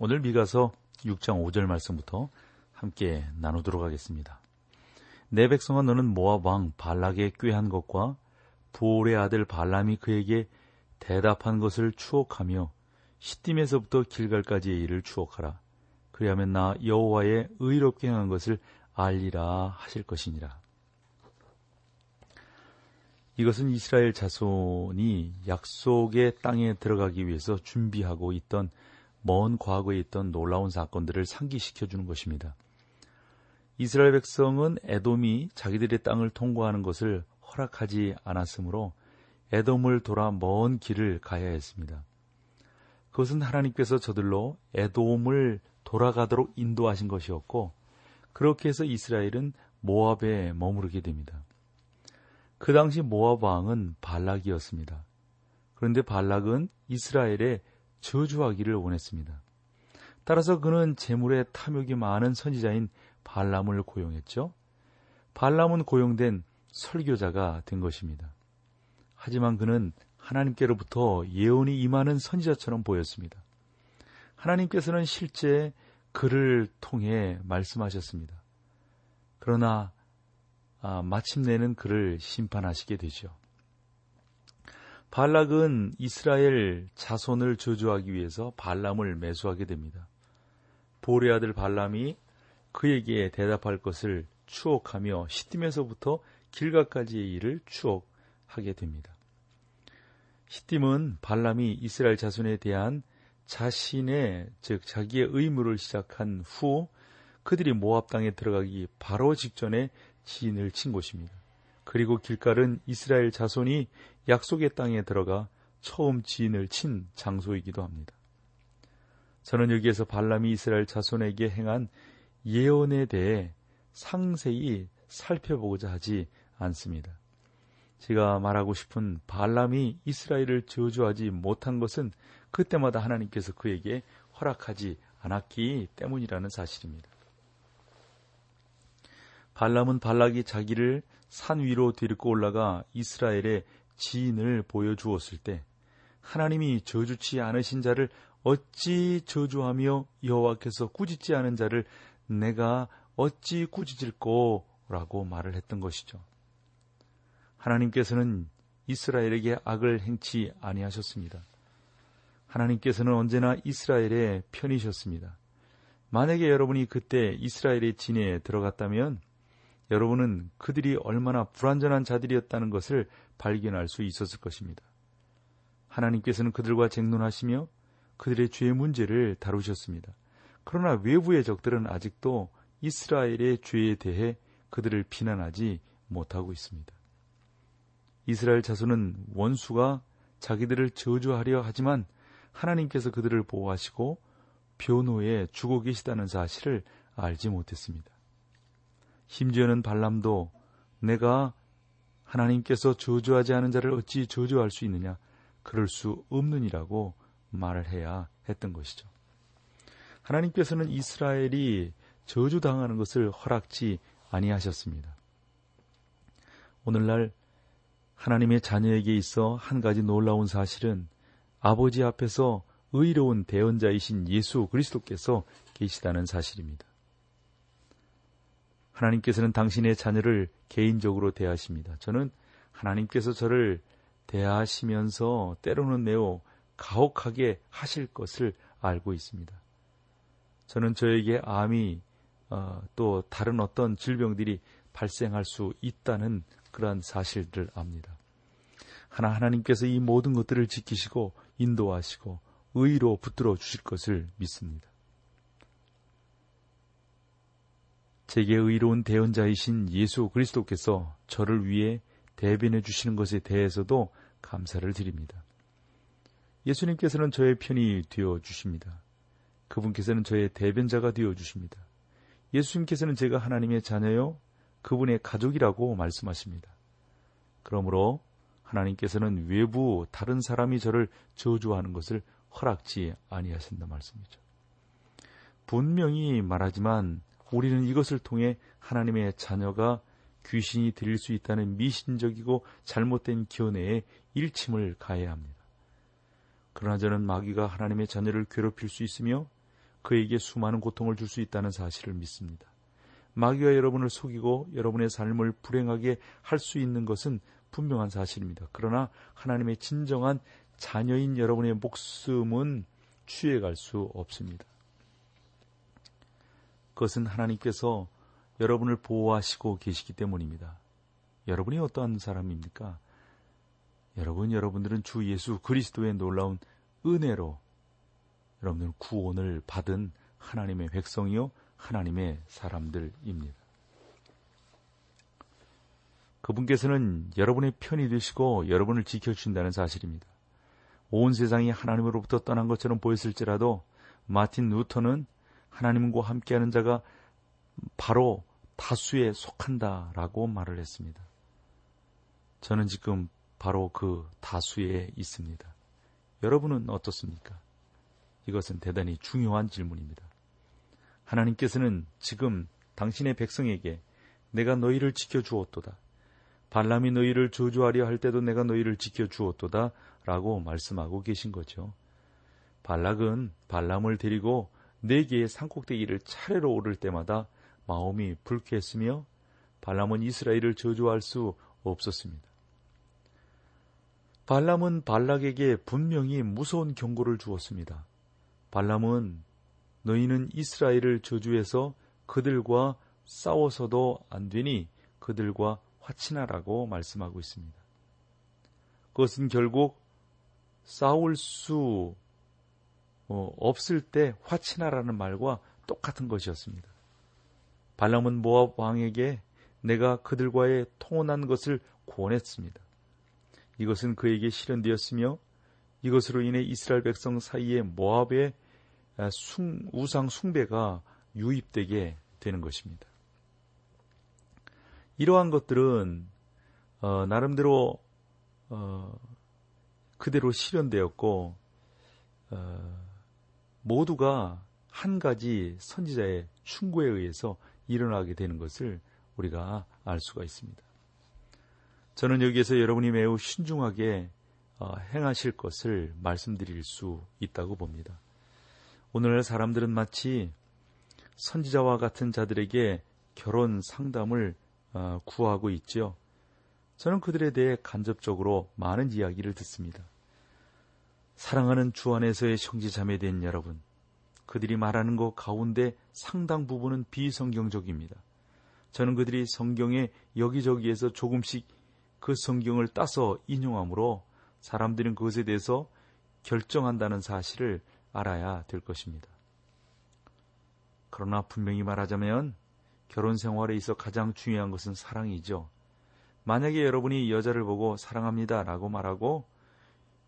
오늘 미가서 6장 5절 말씀부터 함께 나누도록 하겠습니다. 내 백성아 너는 모압 왕 발락의 꾀한 것과 부올의 아들 발람이 그에게 대답한 것을 추억하며 시딤에서부터 길갈까지의 일을 추억하라. 그리하면 나 여호와의 의롭게 행한 것을 알리라 하실 것이니라. 이것은 이스라엘 자손이 약속의 땅에 들어가기 위해서 준비하고 있던 먼 과거에 있던 놀라운 사건들을 상기시켜 주는 것입니다. 이스라엘 백성은 에돔이 자기들의 땅을 통과하는 것을 허락하지 않았으므로 에돔을 돌아 먼 길을 가야 했습니다. 그것은 하나님께서 저들로 에돔을 돌아가도록 인도하신 것이었고 그렇게 해서 이스라엘은 모압에 머무르게 됩니다. 그 당시 모압 왕은 발락이었습니다. 그런데 발락은 이스라엘에 저주하기를 원했습니다. 따라서 그는 재물에 탐욕이 많은 선지자인 발람을 고용했죠. 발람은 고용된 설교자가 된 것입니다. 하지만 그는 하나님께로부터 예언이 임하는 선지자처럼 보였습니다. 하나님께서는 실제 그를 통해 말씀하셨습니다. 그러나 아, 마침내는 그를 심판하시게 되죠. 발락은 이스라엘 자손을 저주하기 위해서 발람을 매수하게 됩니다. 보레 아들 발람이 그에게 대답할 것을 추억하며 시딤에서부터 길가까지의 일을 추억하게 됩니다. 시딤은 발람이 이스라엘 자손에 대한 자신의 즉 자기의 의무를 시작한 후 그들이 모압 땅에 들어가기 바로 직전에 지인을 친 곳입니다. 그리고 길갈은 이스라엘 자손이 약속의 땅에 들어가 처음 지인을 친 장소이기도 합니다. 저는 여기에서 발람이 이스라엘 자손에게 행한 예언에 대해 상세히 살펴보고자 하지 않습니다. 제가 말하고 싶은 발람이 이스라엘을 저주하지 못한 것은 그때마다 하나님께서 그에게 허락하지 않았기 때문이라는 사실입니다. 발람은 발락이 자기를 산 위로 데리고 올라가 이스라엘의 지인을 보여주었을 때 하나님이 저주치 않으신 자를 어찌 저주하며 여호와께서 꾸짖지 않은 자를 내가 어찌 꾸짖을꼬라고 말을 했던 것이죠. 하나님께서는 이스라엘에게 악을 행치 아니하셨습니다. 하나님께서는 언제나 이스라엘의 편이셨습니다. 만약에 여러분이 그때 이스라엘의 진에 들어갔다면 여러분은 그들이 얼마나 불완전한 자들이었다는 것을 발견할 수 있었을 것입니다. 하나님께서는 그들과 쟁론하시며 그들의 죄의 문제를 다루셨습니다. 그러나 외부의 적들은 아직도 이스라엘의 죄에 대해 그들을 비난하지 못하고 있습니다. 이스라엘 자손은 원수가 자기들을 저주하려 하지만 하나님께서 그들을 보호하시고 변호에 주고 계시다는 사실을 알지 못했습니다. 심지어는 발람도 내가 하나님께서 저주하지 않은 자를 어찌 저주할 수 있느냐 그럴 수 없느니라고 말을 해야 했던 것이죠. 하나님께서는 이스라엘이 저주당하는 것을 허락지 아니하셨습니다. 오늘날 하나님의 자녀에게 있어 한 가지 놀라운 사실은 아버지 앞에서 의로운 대언자이신 예수 그리스도께서 계시다는 사실입니다. 하나님께서는 당신의 자녀를 개인적으로 대하십니다. 저는 하나님께서 저를 대하시면서 때로는 매우 가혹하게 하실 것을 알고 있습니다. 저는 저에게 암이 어, 또 다른 어떤 질병들이 발생할 수 있다는 그러한 사실들을 압니다. 하나 하나님께서 이 모든 것들을 지키시고 인도하시고 의로 붙들어 주실 것을 믿습니다. 제게 의로운 대언자이신 예수 그리스도께서 저를 위해 대변해 주시는 것에 대해서도 감사를 드립니다. 예수님께서는 저의 편이 되어 주십니다. 그분께서는 저의 대변자가 되어 주십니다. 예수님께서는 제가 하나님의 자녀요, 그분의 가족이라고 말씀하십니다. 그러므로 하나님께서는 외부 다른 사람이 저를 저주하는 것을 허락지 아니하신다 말씀이죠. 분명히 말하지만 우리는 이것을 통해 하나님의 자녀가 귀신이 들릴 수 있다는 미신적이고 잘못된 견해에 일침을 가해야 합니다. 그러나 저는 마귀가 하나님의 자녀를 괴롭힐 수 있으며 그에게 수많은 고통을 줄 수 있다는 사실을 믿습니다. 마귀가 여러분을 속이고 여러분의 삶을 불행하게 할 수 있는 것은 분명한 사실입니다. 그러나 하나님의 진정한 자녀인 여러분의 목숨은 취해갈 수 없습니다. 그것은 하나님께서 여러분을 보호하시고 계시기 때문입니다. 여러분이 어떠한 사람입니까? 여러분, 여러분들은 주 예수 그리스도의 놀라운 은혜로 여러분들은 구원을 받은 하나님의 백성이요, 하나님의 사람들입니다. 그분께서는 여러분의 편이 되시고 여러분을 지켜주신다는 사실입니다. 온 세상이 하나님으로부터 떠난 것처럼 보였을지라도 마틴 루터는 하나님과 함께하는 자가 바로 다수에 속한다라고 말을 했습니다. 저는 지금 바로 그 다수에 있습니다. 여러분은 어떻습니까? 이것은 대단히 중요한 질문입니다. 하나님께서는 지금 당신의 백성에게 내가 너희를 지켜 주었도다. 발람이 너희를 저주하려 할 때도 내가 너희를 지켜 주었도다. 라고 말씀하고 계신 거죠. 발락은 발람을 데리고 네 개의 산꼭대기를 차례로 오를 때마다 마음이 불쾌했으며 발람은 이스라엘을 저주할 수 없었습니다. 발람은 발락에게 분명히 무서운 경고를 주었습니다. 발람은 너희는 이스라엘을 저주해서 그들과 싸워서도 안 되니 그들과 화친하라고 말씀하고 있습니다. 그것은 결국 싸울 수 어, 없을 때 화친하라는 말과 똑같은 것이었습니다. 발람은 모압 왕에게 내가 그들과의 통혼한 것을 권했습니다. 이것은 그에게 실현되었으며 이것으로 인해 이스라엘 백성 사이에 모압의 숭, 우상 숭배가 유입되게 되는 것입니다. 이러한 것들은 어, 나름대로 어, 그대로 실현되었고 어, 모두가 한 가지 선지자의 충고에 의해서 일어나게 되는 것을 우리가 알 수가 있습니다. 저는 여기에서 여러분이 매우 신중하게 어, 행하실 것을 말씀드릴 수 있다고 봅니다. 오늘날 사람들은 마치 선지자와 같은 자들에게 결혼 상담을 어, 구하고 있지요. 저는 그들에 대해 간접적으로 많은 이야기를 듣습니다. 사랑하는 주 안에서의 형제자매 된 여러분, 그들이 말하는 것 가운데 상당 부분은 비성경적입니다. 저는 그들이 성경에 여기저기에서 조금씩 그 성경을 따서 인용하므로 사람들은 그것에 대해서 결정한다는 사실을 알아야 될 것입니다. 그러나 분명히 말하자면 결혼 생활에 있어 가장 중요한 것은 사랑이죠. 만약에 여러분이 여자를 보고 사랑합니다 라고 말하고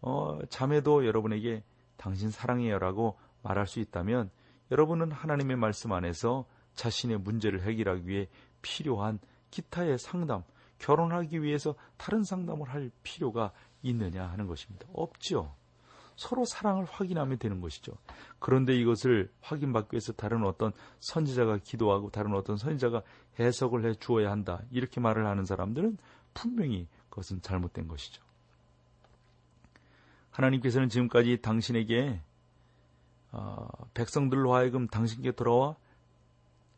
어, 자매도 여러분에게 당신 사랑해요라고 말할 수 있다면 여러분은 하나님의 말씀 안에서 자신의 문제를 해결하기 위해 필요한 기타의 상담, 결혼하기 위해서 다른 상담을 할 필요가 있느냐 하는 것입니다. 없죠. 서로 사랑을 확인하면 되는 것이죠. 그런데 이것을 확인받기 위해서 다른 어떤 선지자가 기도하고 다른 어떤 선지자가 해석을 해 주어야 한다. 이렇게 말을 하는 사람들은 분명히 그것은 잘못된 것이죠. 하나님께서는 지금까지 당신에게 어, 백성들로 하여금 당신께 돌아와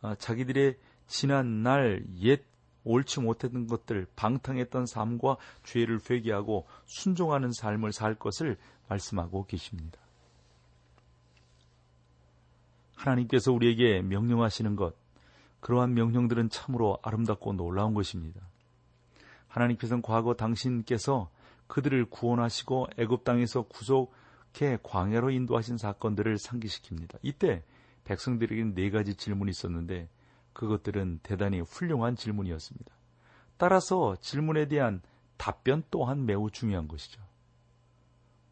어, 자기들의 지난 날 옛 옳지 못했던 것들, 방탕했던 삶과 죄를 회개하고 순종하는 삶을 살 것을 말씀하고 계십니다. 하나님께서 우리에게 명령하시는 것, 그러한 명령들은 참으로 아름답고 놀라운 것입니다. 하나님께서는 과거 당신께서 그들을 구원하시고 애굽 땅에서 구속해 광야로 인도하신 사건들을 상기시킵니다. 이때 백성들에게는 네 가지 질문이 있었는데 그것들은 대단히 훌륭한 질문이었습니다. 따라서 질문에 대한 답변 또한 매우 중요한 것이죠.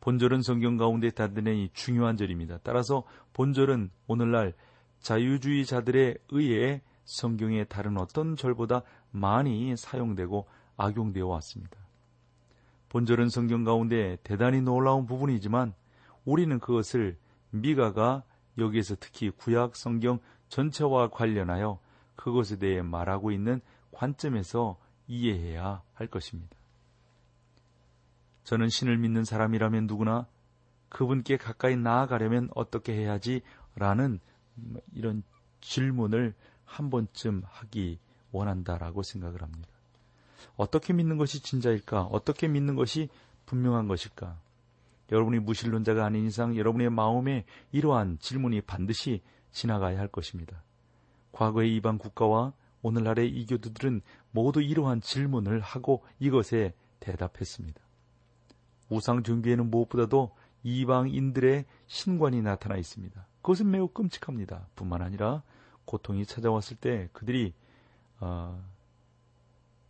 본절은 성경 가운데 대단히 중요한 절입니다. 따라서 본절은 오늘날 자유주의자들에 의해 성경의 다른 어떤 절보다 많이 사용되고 악용되어 왔습니다. 본절은 성경 가운데 대단히 놀라운 부분이지만 우리는 그것을 미가가 여기에서 특히 구약 성경 전체와 관련하여 그것에 대해 말하고 있는 관점에서 이해해야 할 것입니다. 저는 신을 믿는 사람이라면 누구나 그분께 가까이 나아가려면 어떻게 해야지? 라는 이런 질문을 한 번쯤 하기 원한다라고 생각을 합니다. 어떻게 믿는 것이 진짜일까? 어떻게 믿는 것이 분명한 것일까? 여러분이 무신론자가 아닌 이상 여러분의 마음에 이러한 질문이 반드시 지나가야 할 것입니다. 과거의 이방 국가와 오늘날의 이교도들은 모두 이러한 질문을 하고 이것에 대답했습니다. 우상 종교에는 무엇보다도 이방인들의 신관이 나타나 있습니다. 그것은 매우 끔찍합니다. 뿐만 아니라 고통이 찾아왔을 때 그들이 어,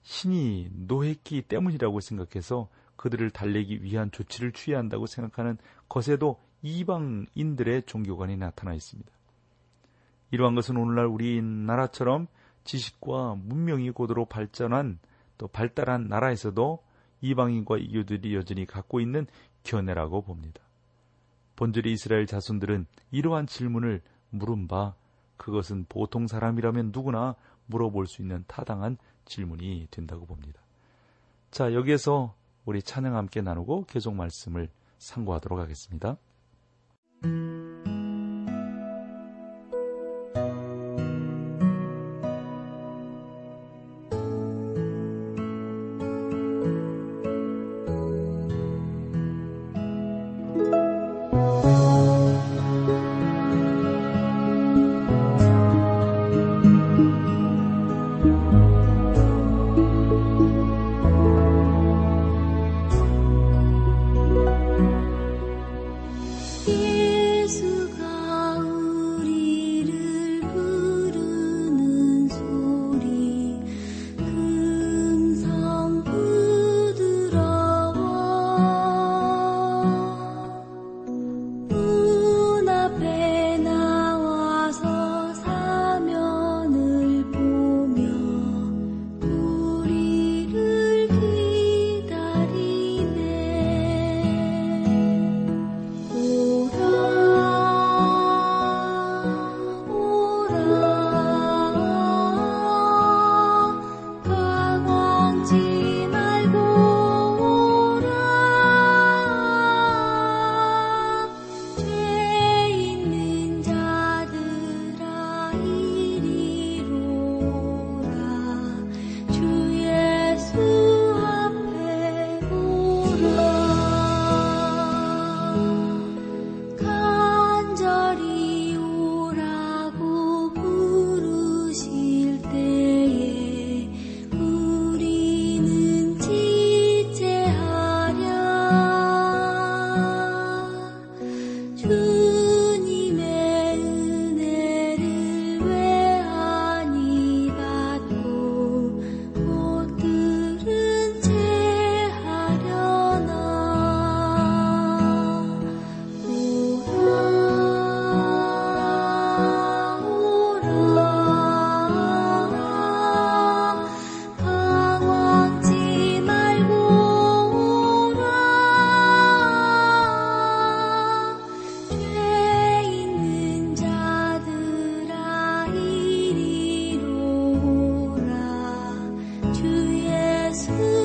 신이 노했기 때문이라고 생각해서 그들을 달래기 위한 조치를 취해야 한다고 생각하는 것에도 이방인들의 종교관이 나타나 있습니다. 이러한 것은 오늘날 우리나라처럼 지식과 문명이 고도로 발전한 또 발달한 나라에서도 이방인과 이교들이 여전히 갖고 있는 견해라고 봅니다. 본질의 이스라엘 자손들은 이러한 질문을 물은 바 그것은 보통 사람이라면 누구나 물어볼 수 있는 타당한 질문이 된다고 봅니다. 자, 여기에서 우리 찬양 함께 나누고 계속 말씀을 상고하도록 하겠습니다. to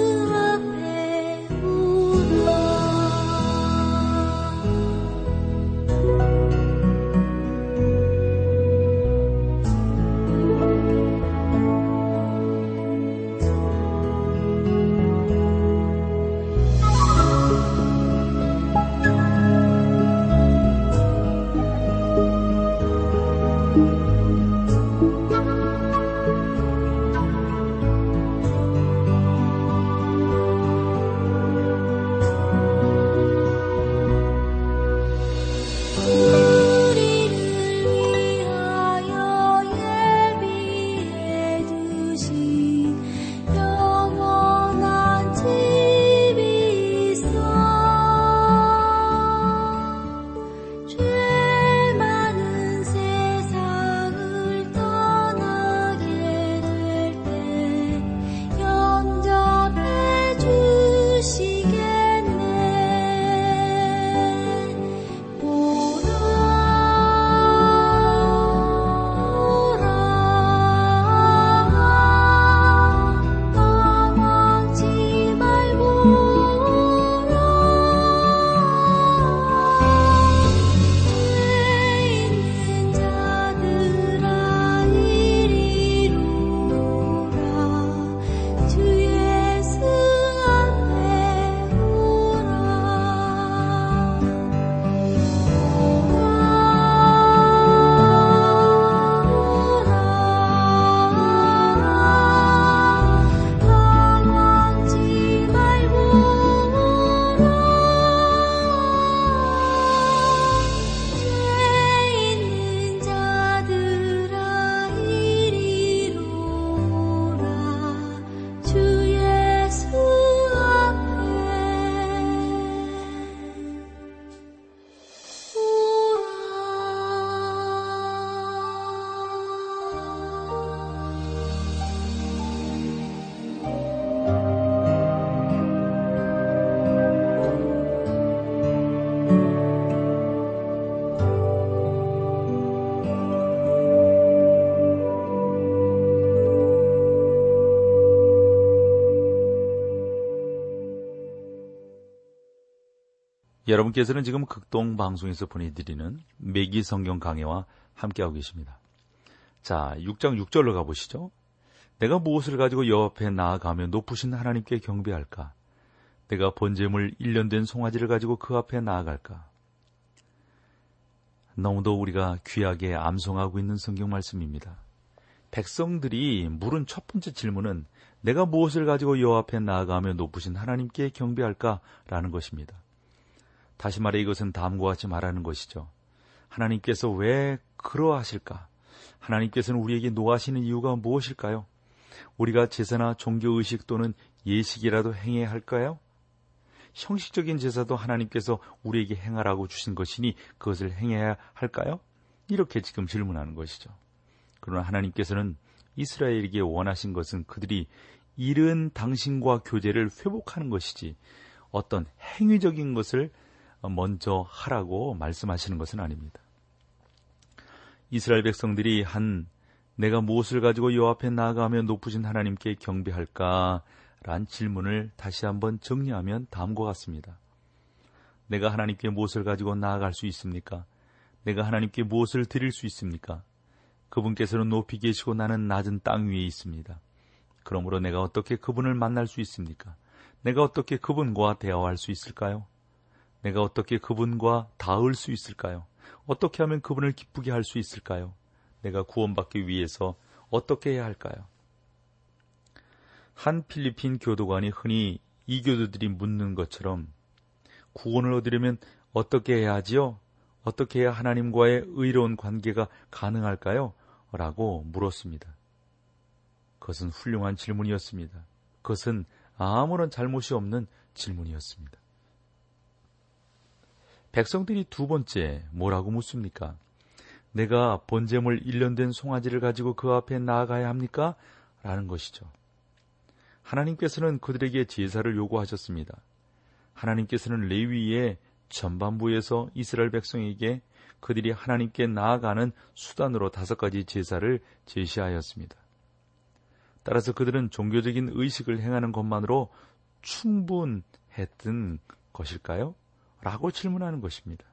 여러분께서는 지금 극동 방송에서 보내드리는 매기 성경 강해와 함께하고 계십니다. 자, 6장 6절로 가보시죠. 내가 무엇을 가지고 여 앞에 나아가며 높으신 하나님께 경배할까? 내가 번제물 1년 된 송아지를 가지고 그 앞에 나아갈까? 너무도 우리가 귀하게 암송하고 있는 성경 말씀입니다. 백성들이 물은 첫 번째 질문은 내가 무엇을 가지고 여 앞에 나아가며 높으신 하나님께 경배할까라는 것입니다. 다시 말해 이것은 다음과 같이 말하는 것이죠. 하나님께서 왜 그러하실까? 하나님께서는 우리에게 노하시는 이유가 무엇일까요? 우리가 제사나 종교의식 또는 예식이라도 행해야 할까요? 형식적인 제사도 하나님께서 우리에게 행하라고 주신 것이니 그것을 행해야 할까요? 이렇게 지금 질문하는 것이죠. 그러나 하나님께서는 이스라엘에게 원하신 것은 그들이 잃은 당신과 교제를 회복하는 것이지 어떤 행위적인 것을 먼저 하라고 말씀하시는 것은 아닙니다. 이스라엘 백성들이 한 내가 무엇을 가지고 여 앞에 나아가며 높으신 하나님께 경배할까? 란 질문을 다시 한번 정리하면 다음과 같습니다. 내가 하나님께 무엇을 가지고 나아갈 수 있습니까? 내가 하나님께 무엇을 드릴 수 있습니까? 그분께서는 높이 계시고 나는 낮은 땅 위에 있습니다. 그러므로 내가 어떻게 그분을 만날 수 있습니까? 내가 어떻게 그분과 대화할 수 있을까요? 내가 어떻게 그분과 닿을 수 있을까요? 어떻게 하면 그분을 기쁘게 할 수 있을까요? 내가 구원받기 위해서 어떻게 해야 할까요? 한 필리핀 교도관이 흔히 이 교도들이 묻는 것처럼 구원을 얻으려면 어떻게 해야 하지요? 어떻게 해야 하나님과의 의로운 관계가 가능할까요? 라고 물었습니다. 그것은 훌륭한 질문이었습니다. 그것은 아무런 잘못이 없는 질문이었습니다. 백성들이 두 번째 뭐라고 묻습니까? 내가 번제물 1년 된 송아지를 가지고 그 앞에 나아가야 합니까? 라는 것이죠. 하나님께서는 그들에게 제사를 요구하셨습니다. 하나님께서는 레위의 전반부에서 이스라엘 백성에게 그들이 하나님께 나아가는 수단으로 다섯 가지 제사를 제시하였습니다. 따라서 그들은 종교적인 의식을 행하는 것만으로 충분했던 것일까요? 라고 질문하는 것입니다.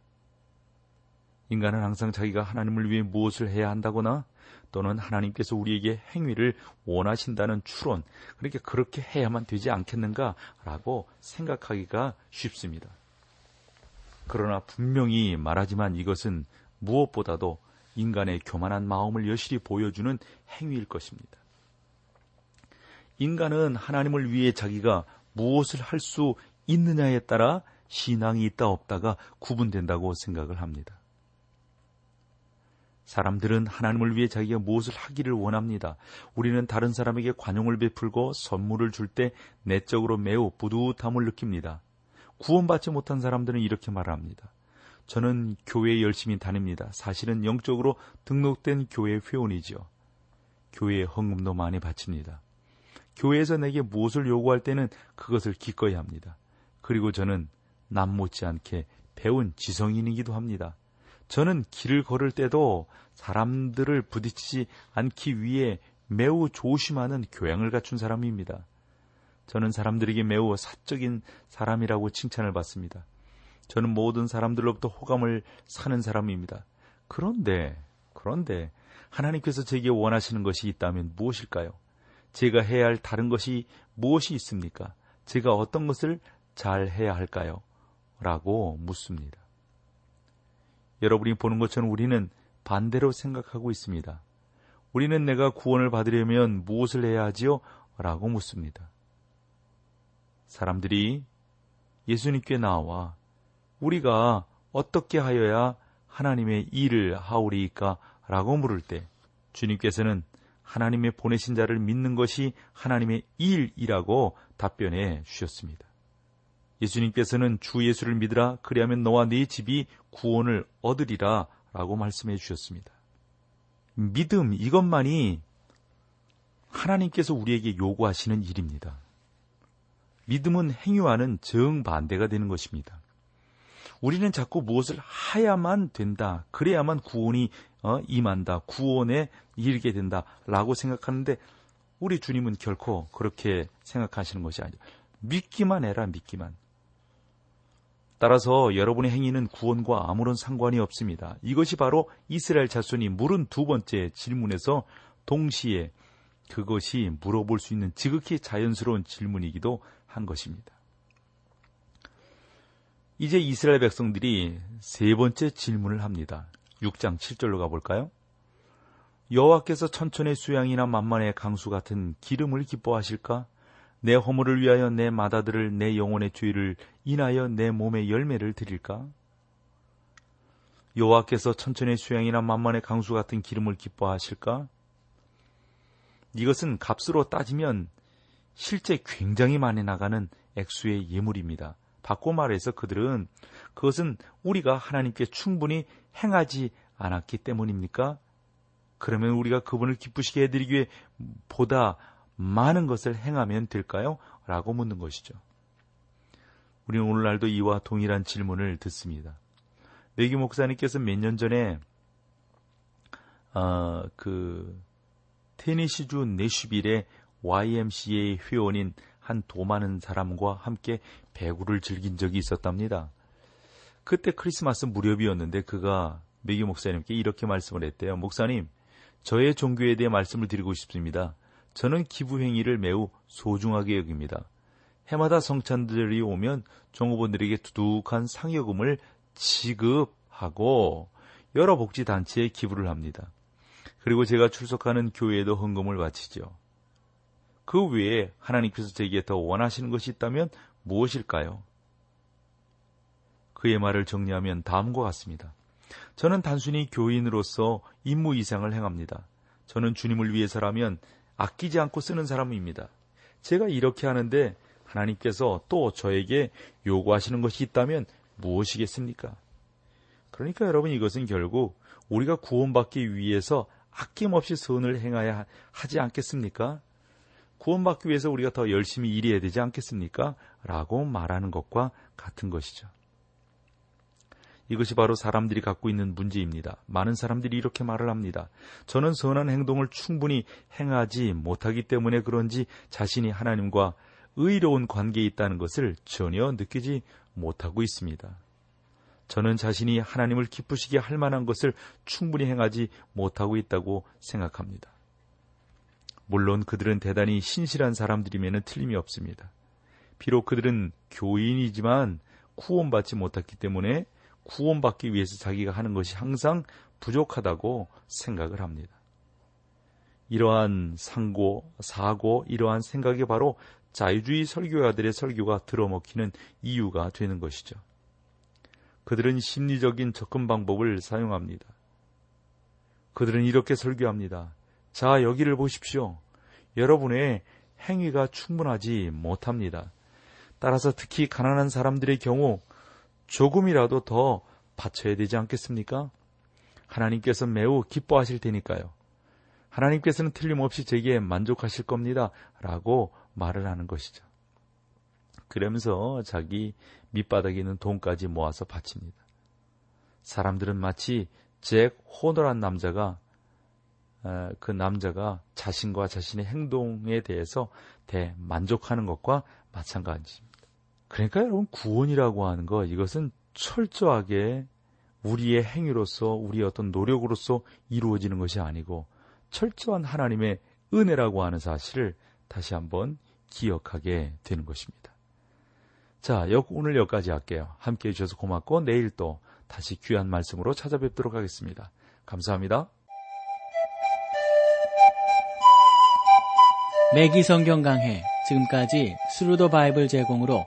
인간은 항상 자기가 하나님을 위해 무엇을 해야 한다거나 또는 하나님께서 우리에게 행위를 원하신다는 추론, 그렇게 그렇게 해야만 되지 않겠는가라고 생각하기가 쉽습니다. 그러나 분명히 말하지만 이것은 무엇보다도 인간의 교만한 마음을 여실히 보여주는 행위일 것입니다. 인간은 하나님을 위해 자기가 무엇을 할 수 있느냐에 따라 신앙이 있다 없다가 구분된다고 생각을 합니다. 사람들은 하나님을 위해 자기가 무엇을 하기를 원합니다. 우리는 다른 사람에게 관용을 베풀고 선물을 줄 때 내적으로 매우 뿌듯함을 느낍니다. 구원받지 못한 사람들은 이렇게 말합니다. 저는 교회에 열심히 다닙니다. 사실은 영적으로 등록된 교회 회원이지요. 교회에 헌금도 많이 바칩니다. 교회에서 내게 무엇을 요구할 때는 그것을 기꺼이 합니다. 그리고 저는 남 못지않게 배운 지성인이기도 합니다. 저는 길을 걸을 때도 사람들을 부딪히지 않기 위해 매우 조심하는 교양을 갖춘 사람입니다. 저는 사람들에게 매우 사적인 사람이라고 칭찬을 받습니다. 저는 모든 사람들로부터 호감을 사는 사람입니다. 그런데, 그런데 하나님께서 제게 원하시는 것이 있다면 무엇일까요? 제가 해야 할 다른 것이 무엇이 있습니까? 제가 어떤 것을 잘 해야 할까요? 라고 묻습니다. 여러분이 보는 것처럼 우리는 반대로 생각하고 있습니다. 우리는 내가 구원을 받으려면 무엇을 해야 하지요? 라고 묻습니다. 사람들이 예수님께 나와 우리가 어떻게 하여야 하나님의 일을 하오리까? 라고 물을 때 주님께서는 하나님의 보내신 자를 믿는 것이 하나님의 일이라고 답변해 주셨습니다. 예수님께서는 주 예수를 믿으라 그리하면 너와 네 집이 구원을 얻으리라 라고 말씀해 주셨습니다. 믿음 이것만이 하나님께서 우리에게 요구하시는 일입니다. 믿음은 행위와는 정반대가 되는 것입니다. 우리는 자꾸 무엇을 해야만 된다. 그래야만 구원이 어, 임한다. 구원에 이르게 된다 라고 생각하는데 우리 주님은 결코 그렇게 생각하시는 것이 아니죠. 믿기만 해라 믿기만. 따라서 여러분의 행위는 구원과 아무런 상관이 없습니다. 이것이 바로 이스라엘 자손이 물은 두 번째 질문에서 동시에 그것이 물어볼 수 있는 지극히 자연스러운 질문이기도 한 것입니다. 이제 이스라엘 백성들이 세 번째 질문을 합니다. 6장 7절로 가볼까요? 여호와께서 천천의 수양이나 만만의 강수 같은 기름을 기뻐하실까? 내 허물을 위하여 내 마다들을 내 영혼의 죄를 인하여 내 몸의 열매를 드릴까? 여호와께서 천천의 수양이나 만만의 강수 같은 기름을 기뻐하실까? 이것은 값으로 따지면 실제 굉장히 많이 나가는 액수의 예물입니다. 바꿔 말해서 그들은 그것은 우리가 하나님께 충분히 행하지 않았기 때문입니까? 그러면 우리가 그분을 기쁘시게 해드리기 위해 보다 많은 것을 행하면 될까요? 라고 묻는 것이죠. 우리는 오늘날도 이와 동일한 질문을 듣습니다. 외기 목사님께서 몇 년 전에 어, 그 테니시주 내슈빌의 YMCA 회원인 한 도마는 사람과 함께 배구를 즐긴 적이 있었답니다. 그때 크리스마스 무렵이었는데 그가 메기 목사님께 이렇게 말씀을 했대요. 목사님, 저의 종교에 대해 말씀을 드리고 싶습니다. 저는 기부 행위를 매우 소중하게 여깁니다. 해마다 성찬들이 오면 종업원들에게 두둑한 상여금을 지급하고 여러 복지 단체에 기부를 합니다. 그리고 제가 출석하는 교회에도 헌금을 바치죠. 그 외에 하나님께서 제게 더 원하시는 것이 있다면 무엇일까요? 그의 말을 정리하면 다음과 같습니다. 저는 단순히 교인으로서 임무 이상을 행합니다. 저는 주님을 위해서라면 아끼지 않고 쓰는 사람입니다. 제가 이렇게 하는데 하나님께서 또 저에게 요구하시는 것이 있다면 무엇이겠습니까? 그러니까 여러분 이것은 결국 우리가 구원받기 위해서 아낌없이 선을 행하야 하지 않겠습니까? 구원받기 위해서 우리가 더 열심히 일해야 되지 않겠습니까? 라고 말하는 것과 같은 것이죠. 이것이 바로 사람들이 갖고 있는 문제입니다. 많은 사람들이 이렇게 말을 합니다. 저는 선한 행동을 충분히 행하지 못하기 때문에 그런지 자신이 하나님과 의로운 관계에 있다는 것을 전혀 느끼지 못하고 있습니다. 저는 자신이 하나님을 기쁘시게 할 만한 것을 충분히 행하지 못하고 있다고 생각합니다. 물론 그들은 대단히 신실한 사람들이면 틀림이 없습니다. 비록 그들은 교인이지만 구원받지 못했기 때문에 구원받기 위해서 자기가 하는 것이 항상 부족하다고 생각을 합니다. 이러한 상고, 사고, 이러한 생각이 바로 자유주의 설교가들의 설교가 들어먹히는 이유가 되는 것이죠. 그들은 심리적인 접근 방법을 사용합니다. 그들은 이렇게 설교합니다. 자, 여기를 보십시오. 여러분의 행위가 충분하지 못합니다. 따라서 특히 가난한 사람들의 경우 조금이라도 더 바쳐야 되지 않겠습니까? 하나님께서 매우 기뻐하실 테니까요. 하나님께서는 틀림없이 제게 만족하실 겁니다. 라고 말을 하는 것이죠. 그러면서 자기 밑바닥에 있는 돈까지 모아서 바칩니다. 사람들은 마치 잭 호너란 남자가 그 남자가 자신과 자신의 행동에 대해서 대만족하는 것과 마찬가지입니다. 그러니까 여러분 구원이라고 하는 것 이것은 철저하게 우리의 행위로서 우리의 어떤 노력으로서 이루어지는 것이 아니고 철저한 하나님의 은혜라고 하는 사실을 다시 한번 기억하게 되는 것입니다. 자, 오늘 여기까지 할게요. 함께 해주셔서 고맙고 내일 또 다시 귀한 말씀으로 찾아뵙도록 하겠습니다. 감사합니다. 매기 성경 강해 지금까지 Thru the Bible 제공으로